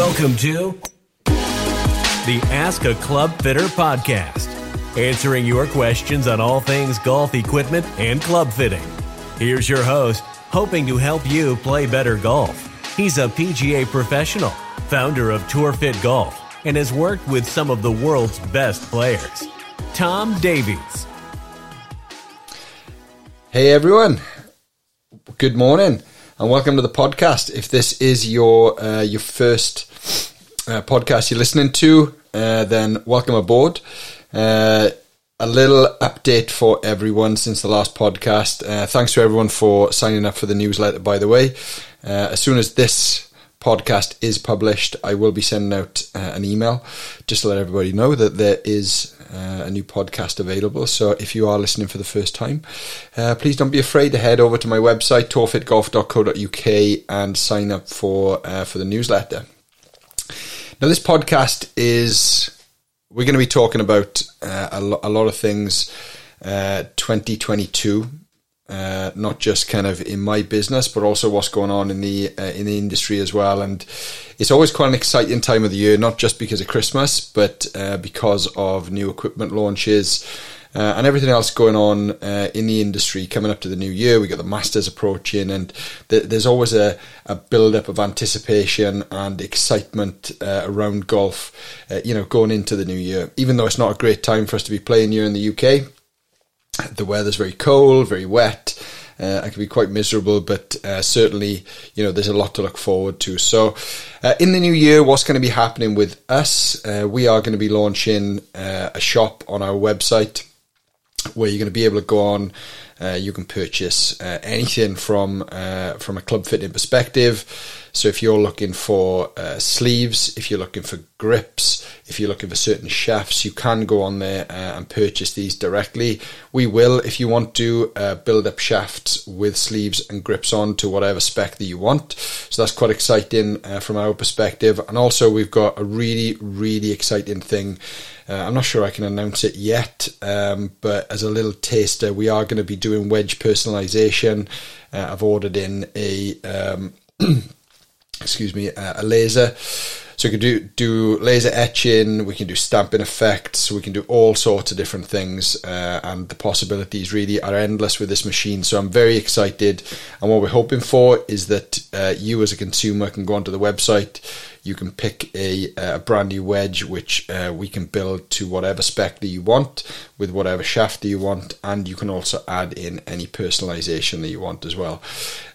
Welcome to the Ask a Club Fitter podcast, answering your questions on all things golf equipment and club fitting. Here's your host, hoping to help you play better golf. He's a PGA professional, founder of Tour Fit Golf, and has worked with some of the world's best players. Tom Davies. Hey everyone, good morning and welcome to the podcast. If this is your uh, your first uh, podcast you're listening to, uh, then welcome aboard. Uh, a little update for everyone since the last podcast. Uh, thanks to everyone for signing up for the newsletter. By the way, uh, as soon as this podcast is published, I will be sending out uh, an email just to let everybody know that there is uh, a new podcast available. So if you are listening for the first time, uh, please don't be afraid to head over to my website tourfitgolf.co.uk and sign up for uh, for the newsletter. Now, this podcast is we're going to be talking about uh, a, lo- a lot of things. Uh, 2022 uh, not just kind of in my business, but also what's going on in the uh, in the industry as well. And it's always quite an exciting time of the year, not just because of Christmas, but uh, because of new equipment launches. Uh, and everything else going on uh, in the industry coming up to the new year. We got the Masters approaching, and th- there's always a, a build up of anticipation and excitement uh, around golf, you know, going into the new year. Even though it's not a great time for us to be playing here in the UK, the weather's very cold, very wet. Uh, it can be quite miserable, but uh, certainly, you know, there's a lot to look forward to. So, uh, in the new year, what's going to be happening with us? Uh, we are going to be launching uh, a shop on our website where you're going to be able to go on. Uh, you can purchase anything from from a club fitting perspective. So if you're looking for uh, sleeves, if you're looking for grips, if you're looking for certain shafts, you can go on there uh, and purchase these directly. We will, if you want to, uh, build up shafts with sleeves and grips on to whatever spec that you want. So that's quite exciting uh, from our perspective. And also, we've got a really, really exciting thing. Uh, I'm not sure I can announce it yet, um, but as a little taster, we are going to be doing wedge personalization. Uh, I've ordered in a um, excuse me, uh, a laser. So we can do do laser etching, we can do stamping effects, we can do all sorts of different things, uh, and the possibilities really are endless with this machine. So I'm very excited, and what we're hoping for is that uh, you as a consumer can go onto the website, you can pick a, a brand new wedge which uh, we can build to whatever spec that you want with whatever shaft that you want, and you can also add in any personalization that you want as well.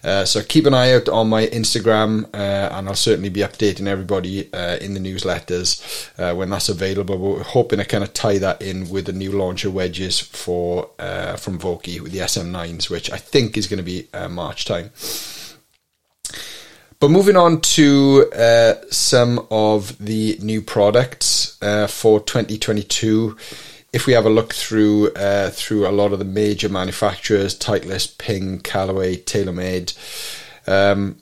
Uh, so keep an eye out on my Instagram, uh, and I'll certainly be updating everybody uh, in the newsletters uh, when that's available. We're hoping to kind of tie that in with the new launcher wedges for uh, from Vokey with the SM9s, which I think is going to be March time. But moving on to uh, some of the new products uh, for 2022, if we have a look through uh, through a lot of the major manufacturers, Titleist, Ping, Callaway, TaylorMade, um,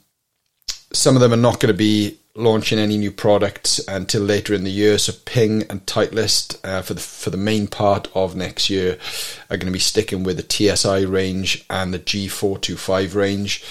some of them are not going to be launching any new products until later in the year. So Ping and Titleist uh, for the for the main part of next year are going to be sticking with the TSI range and the G425 range.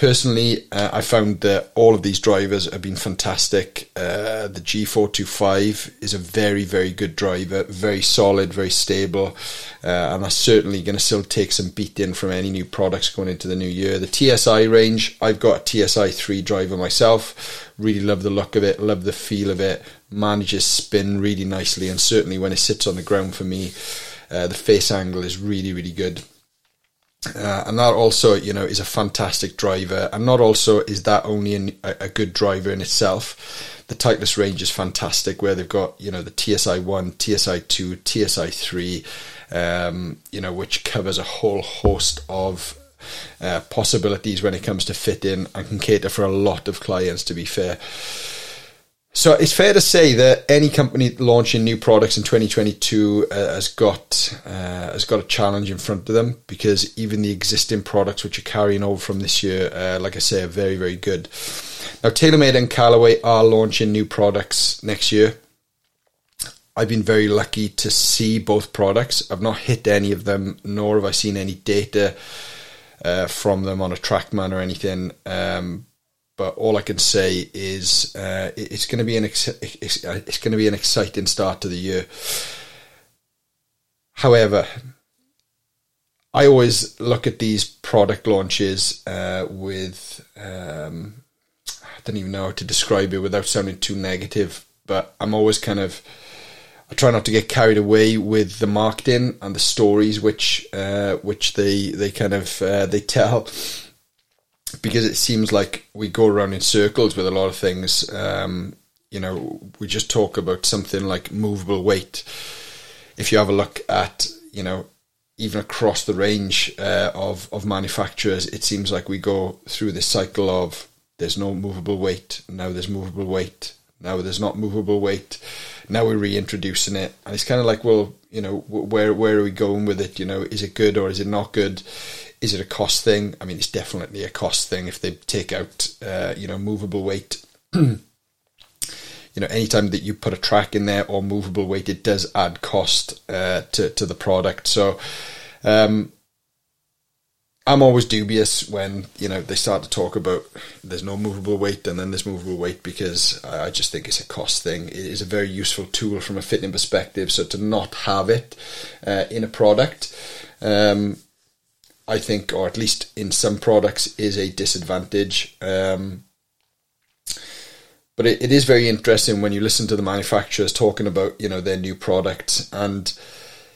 Personally, uh, I found that all of these drivers have been fantastic. Uh, the G425 is a very, very good driver, very solid, very stable, uh, and that's certainly going to still take some beating from any new products going into the new year. The TSI range, I've got a TSI 3 driver myself. Really love the look of it, love the feel of it, manages spin really nicely, and certainly when it sits on the ground for me, uh, the face angle is really, really good. Uh, and that also, you know, is a fantastic driver. And not also is that only an, a, a, good driver in itself. The Titleist range is fantastic, where they've got, you know, the TSI one, TSI two, TSI three, um, you know, which covers a whole host of uh, possibilities when it comes to fitting and can cater for a lot of clients. To be fair. So it's fair to say that any company launching new products in 2022 uh, has got uh, has got a challenge in front of them because even the existing products which are carrying over from this year, uh, like I say, are very very good. Now TaylorMade and Callaway are launching new products next year. I've been very lucky to see both products. I've not hit any of them, nor have I seen any data uh, from them on a TrackMan or anything. Um, but all I can say is uh, it's going to be an ex- it's, it's going to be an exciting start to the year. However, I always look at these product launches uh, with um, I don't even know how to describe it without sounding too negative, but I'm always kind of I try not to get carried away with the marketing and the stories which uh, which they they kind of uh, they tell because it seems like we go around in circles with a lot of things. Um, you know, we just talk about something like movable weight. If you have a look at, you know, even across the range uh, of of manufacturers, it seems like we go through this cycle of there's no movable weight, now there's movable weight, now there's not movable weight, now we're reintroducing it, and it's kind of like, well, you know, where where are we going with it? You know, is it good or is it not good? Is it a cost thing? I mean, it's definitely a cost thing if they take out, uh, you know, movable weight. you know, anytime that you put a track in there or movable weight, it does add cost uh, to to the product. So, um, I'm always dubious when you know they start to talk about there's no movable weight and then there's movable weight because I just think it's a cost thing. It is a very useful tool from a fitting perspective. So to not have it uh, in a product. Um, I think, or at least in some products, is a disadvantage. Um, but it, it is very interesting when you listen to the manufacturers talking about you know their new products. And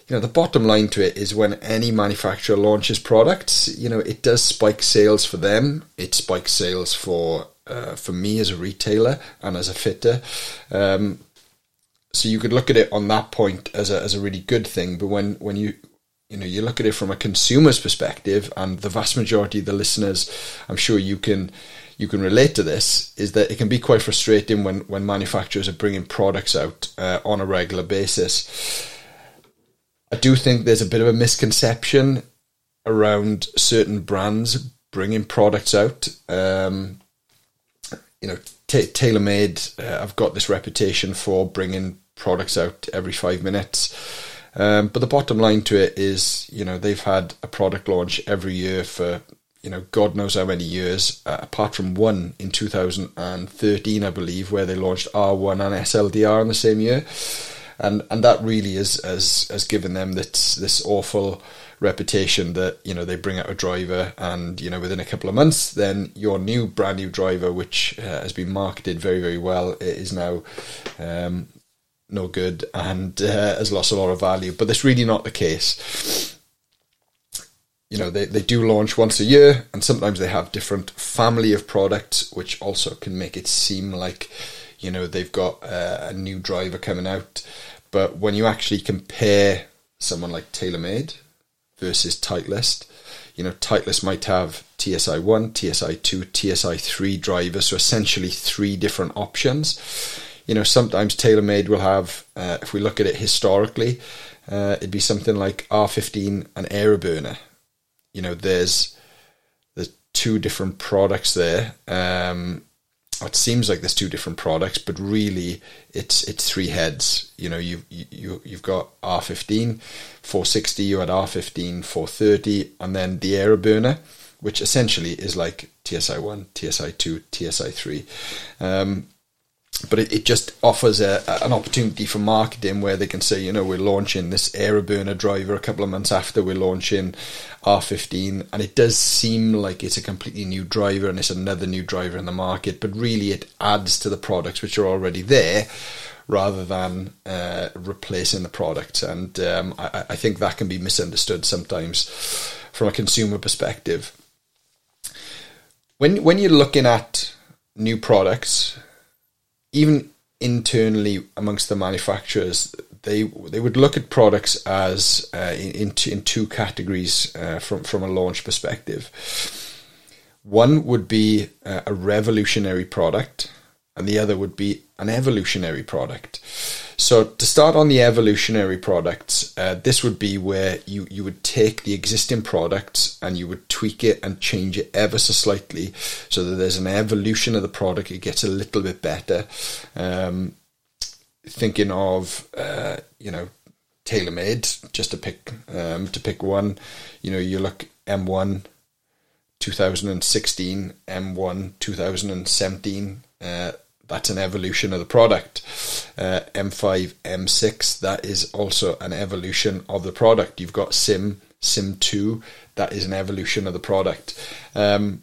you know the bottom line to it is when any manufacturer launches products you know it does spike sales for them. It spikes sales for uh, for me as a retailer and as a fitter. Um, so you could look at it on that point as a, as a really good thing. But when when you you know you look at it from a consumer's perspective and the vast majority of the listeners i'm sure you can you can relate to this is that it can be quite frustrating when when manufacturers are bringing products out uh, on a regular basis. I do think there's a bit of a misconception around certain brands bringing products out. Um, you know t- TaylorMade uh, i've got this reputation for bringing products out every 5 minutes um, but the bottom line to it is, you know, they've had a product launch every year for, you know, God knows how many years, uh, apart from one in 2013, I believe, where they launched R1 and SLDR in the same year. And and that really is has has given them this this awful reputation that you know they bring out a driver and you know within a couple of months then your new brand new driver which uh, has been marketed very very well is now um, no good and uh, has lost a lot of value. But that's really not the case. You know, they, they do launch once a year, and sometimes they have different family of products, which also can make it seem like, you know, they've got uh, a new driver coming out. But when you actually compare someone like TaylorMade versus Titleist, you know, Titleist might have TSI 1, TSI 2, TSI 3 drivers, so essentially three different options you know, sometimes TaylorMade will have, uh, if we look at it historically, uh, it'd be something like R15 and Aeroburner. You know, there's there's two different products there. Um, it seems like there's two different products, but really it's it's three heads. You know, you you you've got R15, 460. You had R15, 430, and then the Aeroburner, which essentially is like TSI one, TSI two, TSI three. Um, but it, it just offers a, an opportunity for marketing where they can say, you know, we're launching this Aeroburner driver a couple of months after we're launching R15, and it does seem like it's a completely new driver and it's another new driver in the market, but really it adds to the products which are already there rather than uh, replacing the product. And um, I, I think that can be misunderstood sometimes from a consumer perspective. When when you're looking at new products, even internally amongst the manufacturers, they they would look at products as uh, in in two categories uh, from from a launch perspective. One would be uh, a revolutionary product, and the other would be an evolutionary product. So to start on the evolutionary products, uh, this would be where you, you would take the existing products and you would tweak it and change it ever so slightly so that there's an evolution of the product. It gets a little bit better. Um, thinking of, uh, you know, TaylorMade, just to pick um, to pick one, you know, you look M1, 2016 M1 2017. Uh, that's an evolution of the product. Uh, M5 M6 that is also an evolution of the product. You've got Sim Sim 2 that is an evolution of the product. Um,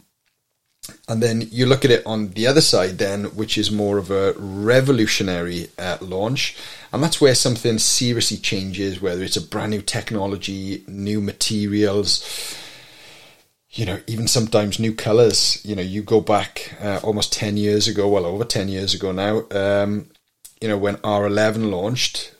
and then you look at it on the other side, then, which is more of a revolutionary uh, launch. And that's where something seriously changes, whether it's a brand new technology, new materials, you know, even sometimes new colors. You know, you go back uh, almost 10 years ago, well, over 10 years ago now, um, you know, when R11 launched,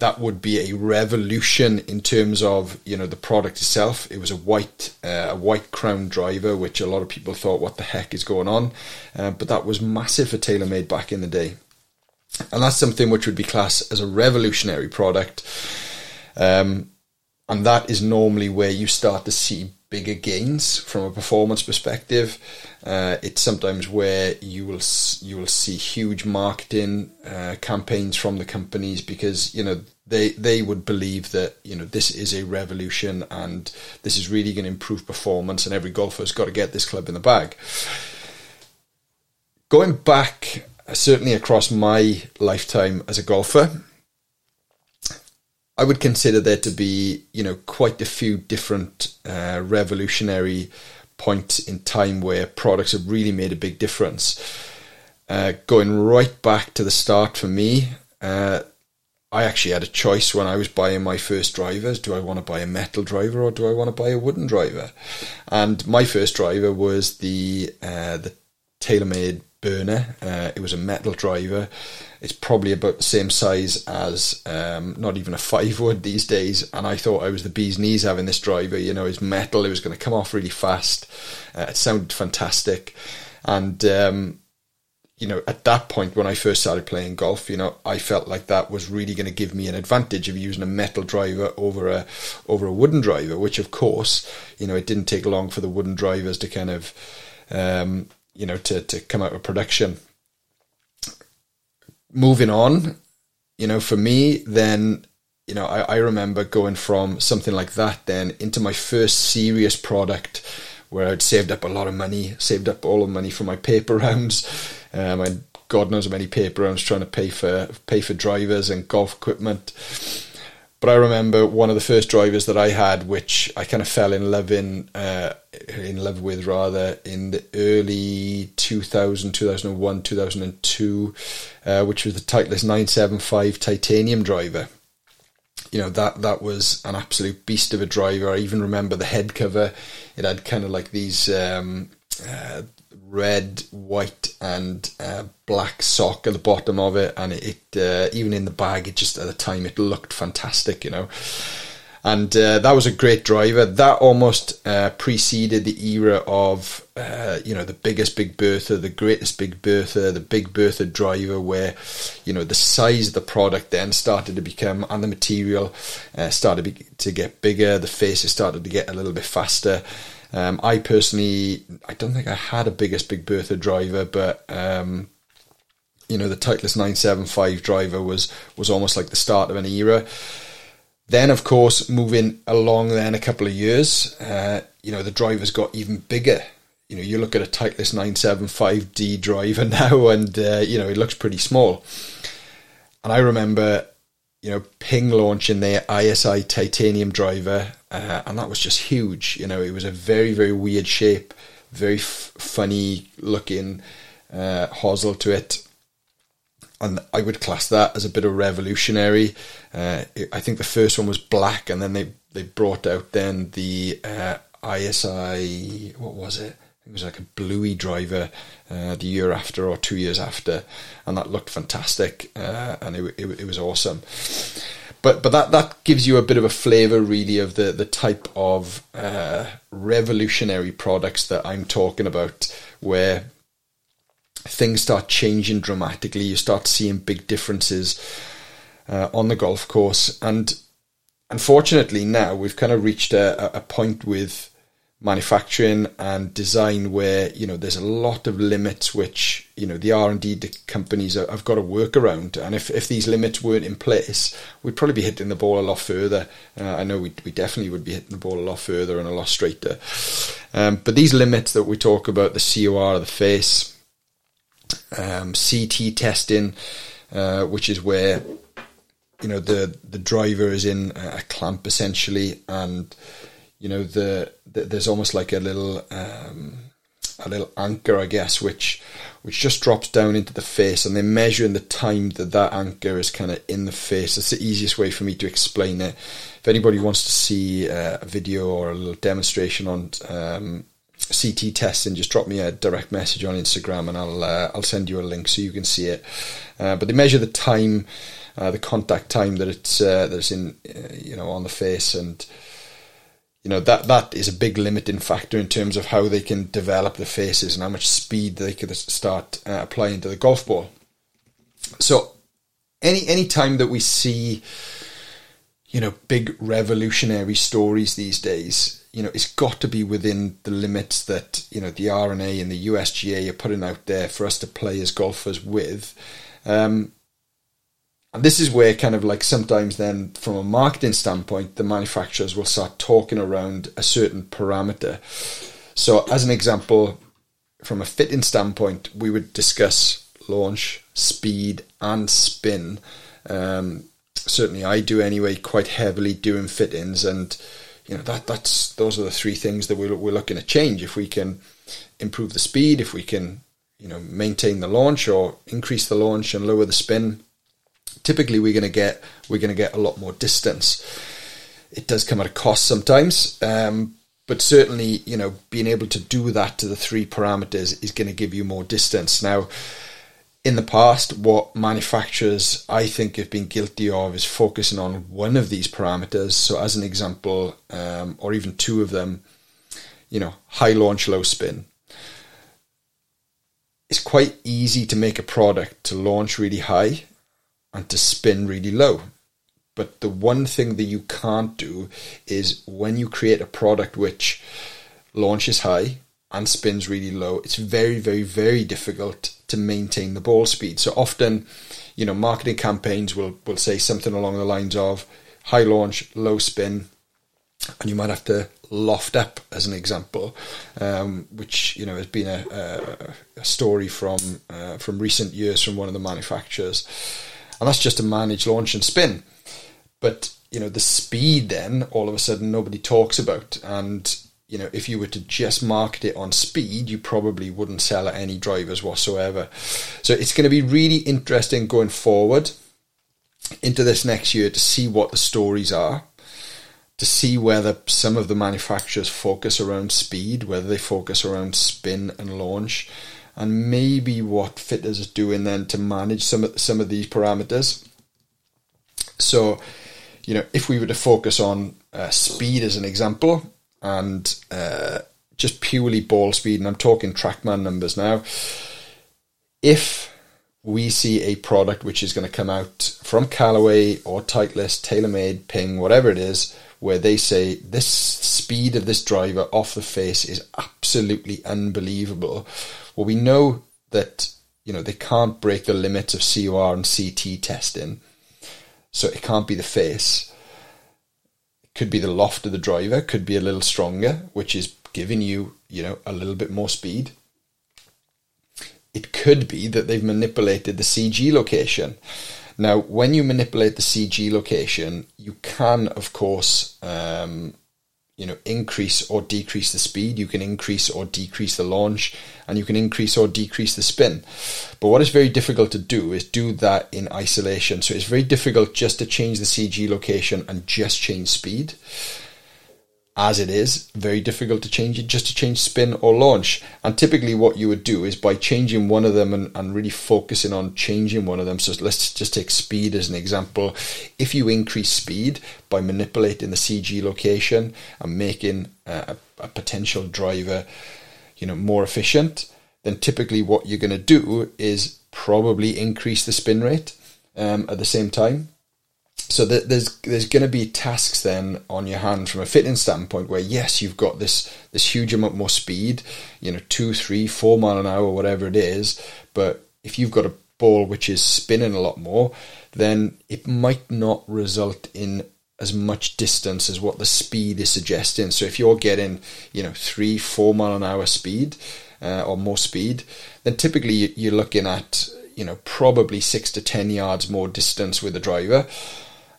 that would be a revolution in terms of you know the product itself. It was a white uh, a white crown driver, which a lot of people thought, "What the heck is going on?" Uh, but that was massive for TaylorMade back in the day, and that's something which would be classed as a revolutionary product. Um, and that is normally where you start to see bigger gains from a performance perspective. Uh, it's sometimes where you will you will see huge marketing uh, campaigns from the companies because you know they they would believe that you know this is a revolution and this is really going to improve performance and every golfer's got to get this club in the bag. Going back certainly across my lifetime as a golfer, I would consider there to be, you know, quite a few different uh, revolutionary points in time where products have really made a big difference. Uh, going right back to the start for me, uh, I actually had a choice when I was buying my first drivers. Do I want to buy a metal driver or do I want to buy a wooden driver? And my first driver was the uh, the TaylorMade burner. Uh, it was a metal driver. It's probably about the same size as um, not even a five wood these days. And I thought I was the bee's knees having this driver. You know, it's metal. It was going to come off really fast. Uh, it sounded fantastic. And, um, you know, at that point when I first started playing golf, you know, I felt like that was really going to give me an advantage of using a metal driver over a over a wooden driver. Which, of course, you know, it didn't take long for the wooden drivers to kind of um, you know, to, to come out with production. Moving on, you know, for me, then, you know, I, I remember going from something like that then into my first serious product where I'd saved up a lot of money, saved up all the money for my paper rounds. Um, and God knows how many paper rounds trying to pay for pay for drivers and golf equipment. But I remember one of the first drivers that I had, which I kind of fell in love in, uh, in love with rather in the early 2000, 2001, 2002, uh, which was the Titleist 975 titanium driver. You know that that was an absolute beast of a driver. I even remember the head cover; it had kind of like these um, uh, red, white, and uh, black sock at the bottom of it, and it, it uh, even in the bag, it just at the time it looked fantastic, you know. And uh, that was a great driver. That almost uh, preceded the era of you know the biggest Big Bertha, the greatest Big Bertha, the Big Bertha driver, where you know the size of the product then started to become and the material started to get bigger. The faces started to get a little bit faster. Um, I personally, I don't think I had a biggest Big Bertha driver, but um, you know the Titleist 975 driver was was almost like the start of an era. Then, of course, moving along, then a couple of years, uh, you know the drivers got even bigger. You know, you look at a Titleist 975D driver now, and uh, you know it looks pretty small. And I remember you know, Ping launching their ISI titanium driver, uh, and that was just huge. You know, it was a very, very weird shape, very f- funny looking uh, hosel to it. And I would class that as a bit of revolutionary. Uh, I think the first one was black, and then they, they brought out then the uh, ISI, what was it? It was like a bluey driver uh, the year after or two years after, and that looked fantastic, uh, and it, it, it, was awesome. But but that that gives you a bit of a flavour really of the the type of uh, revolutionary products that I'm talking about, where things start changing dramatically. You start seeing big differences uh, on the golf course, and unfortunately now we've kind of reached a, a point with manufacturing and design where you know there's a lot of limits which you know the R&D companies have got to work around. And if, if these limits weren't in place we'd probably be hitting the ball a lot further. Uh, I know we, we definitely would be hitting the ball a lot further and a lot straighter. Um, but these limits that we talk about the COR of the face um, CT testing uh, which is where you know the the driver is in a clamp essentially and you know the, the there's almost like a little um, a little anchor, I guess, which which just drops down into the face, and they're measuring the time that that anchor is kind of in the face. That's the easiest way for me to explain it. If anybody wants to see uh, a video or a little demonstration on um, CT testing, just drop me a direct message on Instagram, and I'll uh, I'll send you a link so you can see it. Uh, but they measure the time, uh, the contact time that it's uh, that in, you know, on the face, and you know that that is a big limiting factor in terms of how they can develop the faces and how much speed they could start uh, applying to the golf ball. So, any any time that we see, you know, big revolutionary stories these days, you know, it's got to be within the limits that you know the R&A and the USGA are putting out there for us to play as golfers with. Um, and this is where kind of like sometimes then from a marketing standpoint, the manufacturers will start talking around a certain parameter. So as an example, from a fitting standpoint, we would discuss launch, speed, and spin. Um, certainly, I do anyway, quite heavily doing fittings, and you know that that's those are the three things that we're, we're looking to change. If we can improve the speed, if we can you know maintain the launch or increase the launch and lower the spin, typically we're going to get we're going to get a lot more distance. It does come at a cost sometimes, um, but certainly you know being able to do that to the three parameters is going to give you more distance. Now, in the past, what manufacturers I think have been guilty of is focusing on one of these parameters. So, as an example, um, or even two of them, you know, high launch, low spin. It's quite easy to make a product to launch really high and to spin really low. But the one thing that you can't do is when you create a product which launches high and spins really low, it's very, very, very difficult to maintain the ball speed. So often, you know, marketing campaigns will, will say something along the lines of high launch, low spin, and you might have to loft up as an example, um, which you know has been a, a, a story from uh, from recent years from one of the manufacturers and that's just to manage launch and spin. But you know the speed then all of a sudden nobody talks about, and you know if you were to just market it on speed, you probably wouldn't sell at any drivers whatsoever. So it's going to be really interesting going forward into this next year to see what the stories are to see whether some of the manufacturers focus around speed, whether they focus around spin and launch, and maybe what fitters are doing then to manage some of, some of these parameters. So, you know, if we were to focus on uh, speed as an example and uh, just purely ball speed, and I'm talking TrackMan numbers now, if we see a product which is going to come out from Callaway or Titleist, TaylorMade, Ping, whatever it is, where they say this speed of this driver off the face is absolutely unbelievable. Well, we know that you know they can't break the limits of COR and CT testing, so it can't be the face. It could be the loft of the driver, could be a little stronger, which is giving you you know a little bit more speed. It could be that they've manipulated the CG location. Now, when you manipulate the CG location, you can, of course, um, you know increase or decrease the speed. You can increase or decrease the launch and you can increase or decrease the spin. But what is very difficult to do is do that in isolation. So it's very difficult just to change the cg location and just change speed as it is, very difficult to change it just to change spin or launch. And typically, what you would do is by changing one of them and, and really focusing on changing one of them. So, let's just take speed as an example. If you increase speed by manipulating the CG location and making a, a potential driver, you know, more efficient, then typically what you're going to do is probably increase the spin rate um, at the same time so there's there's going to be tasks then on your hand from a fitting standpoint where yes you've got this this huge amount more speed you know two three four mile an hour whatever it is but if you've got a ball which is spinning a lot more then it might not result in as much distance as what the speed is suggesting. So if you're getting you know three four mile an hour speed uh, or more speed then typically you're looking at you know probably six to ten yards more distance with the driver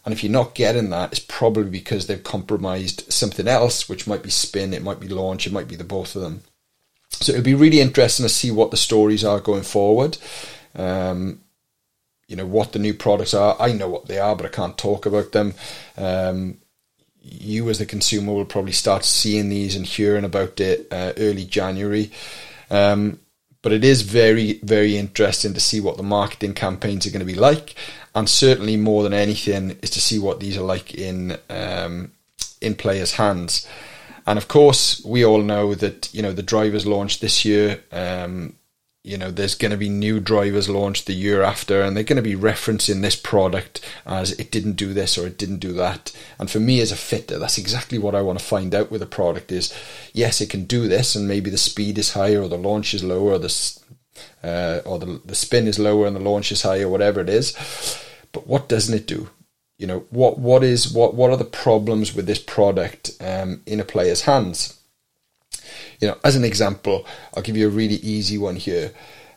and if you're not getting that, it's probably because they've compromised something else, which might be spin, it might be launch, it might be the both of them. So it'll be really interesting to see what the stories are going forward. Um, you know what the new products are. I know what they are, but I can't talk about them. Um, you, as the consumer, will probably start seeing these and hearing about it uh, early January. Um, but it is very, very interesting to see what the marketing campaigns are going to be like and certainly more than anything is to see what these are like in um, in players' hands. And of course, we all know that you know the drivers launched this year. Um, you know, there's going to be new drivers launched the year after, and they're going to be referencing this product as it didn't do this or it didn't do that. And for me as a fitter, that's exactly what I want to find out with a product: is yes, it can do this, and maybe the speed is higher, or the launch is lower, or the uh, or the the spin is lower and the launch is higher, whatever it is. But what doesn't it do? You know what what is what what are the problems with this product um, in a player's hands? You know, as an example, I'll give you a really easy one here.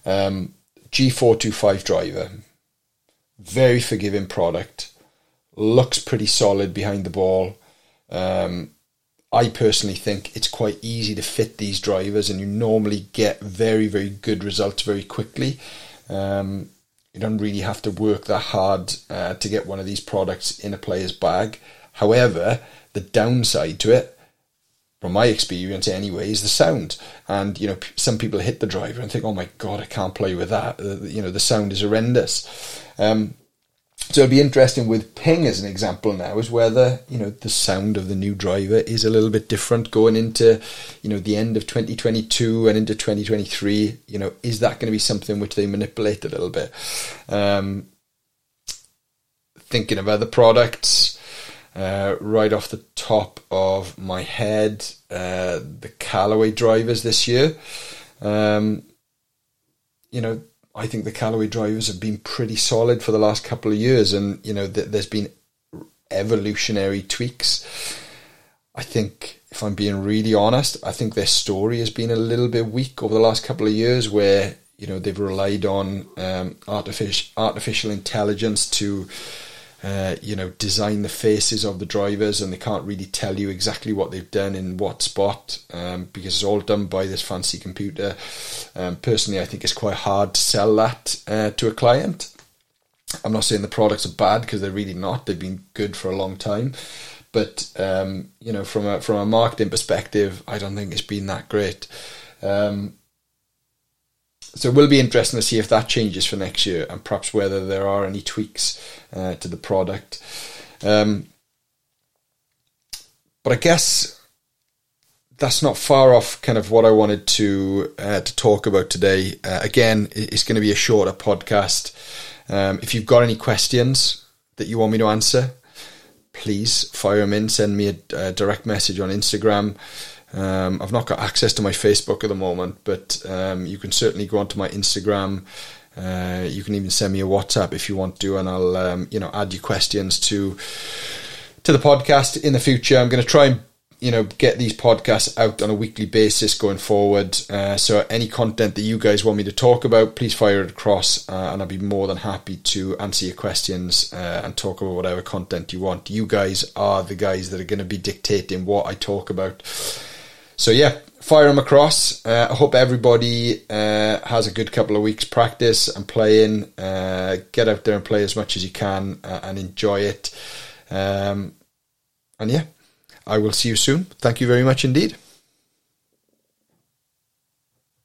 Um, G425 driver, very forgiving product, looks pretty solid behind the ball. Um, I personally think it's quite easy to fit these drivers, and you normally get very, very good results very quickly. Um, you don't really have to work that hard uh, to get one of these products in a player's bag. However, the downside to it, from my experience anyway, is the sound. And you know, some people hit the driver and think, "Oh my god, I can't play with that." You know, the sound is horrendous. Um, so it'll be interesting with Ping as an example now, is whether you know the sound of the new driver is a little bit different going into you know the end of 2022 and into 2023. You know, is that going to be something which they manipulate a little bit? Um, thinking of other products, uh, right off the top of my head, uh, the Callaway drivers this year. Um, you know, I think the Callaway drivers have been pretty solid for the last couple of years, and you know th- there's been evolutionary tweaks. I think, if I'm being really honest, I think their story has been a little bit weak over the last couple of years, where you know they've relied on um, artificial artificial intelligence to uh, you know, design the faces of the drivers, and they can't really tell you exactly what they've done in what spot um, because it's all done by this fancy computer. Um, personally, I think it's quite hard to sell that uh, to a client. I'm not saying the products are bad because they're really not. They've been good for a long time, but um, you know, from a from a marketing perspective, I don't think it's been that great. Um, so it will be interesting to see if that changes for next year and perhaps whether there are any tweaks uh, to the product. Um, but I guess that's not far off kind of what I wanted to uh, to talk about today. Uh, again, it's going to be a shorter podcast. Um, if you've got any questions that you want me to answer, please fire them in. Send me a, a direct message on Instagram. Um, I've not got access to my Facebook at the moment, but um, you can certainly go onto my Instagram. Uh, you can even send me a WhatsApp if you want to, and I'll um, you know add your questions to to the podcast in the future. I'm going to try and you know get these podcasts out on a weekly basis going forward. Uh, so any content that you guys want me to talk about, please fire it across, uh, and I'll be more than happy to answer your questions uh, and talk about whatever content you want. You guys are the guys that are going to be dictating what I talk about. So yeah, fire them across. Uh, I hope everybody uh, has a good couple of weeks practice and playing. Uh, get out there and play as much as you can uh, and enjoy it. Um, and yeah, I will see you soon. Thank you very much indeed.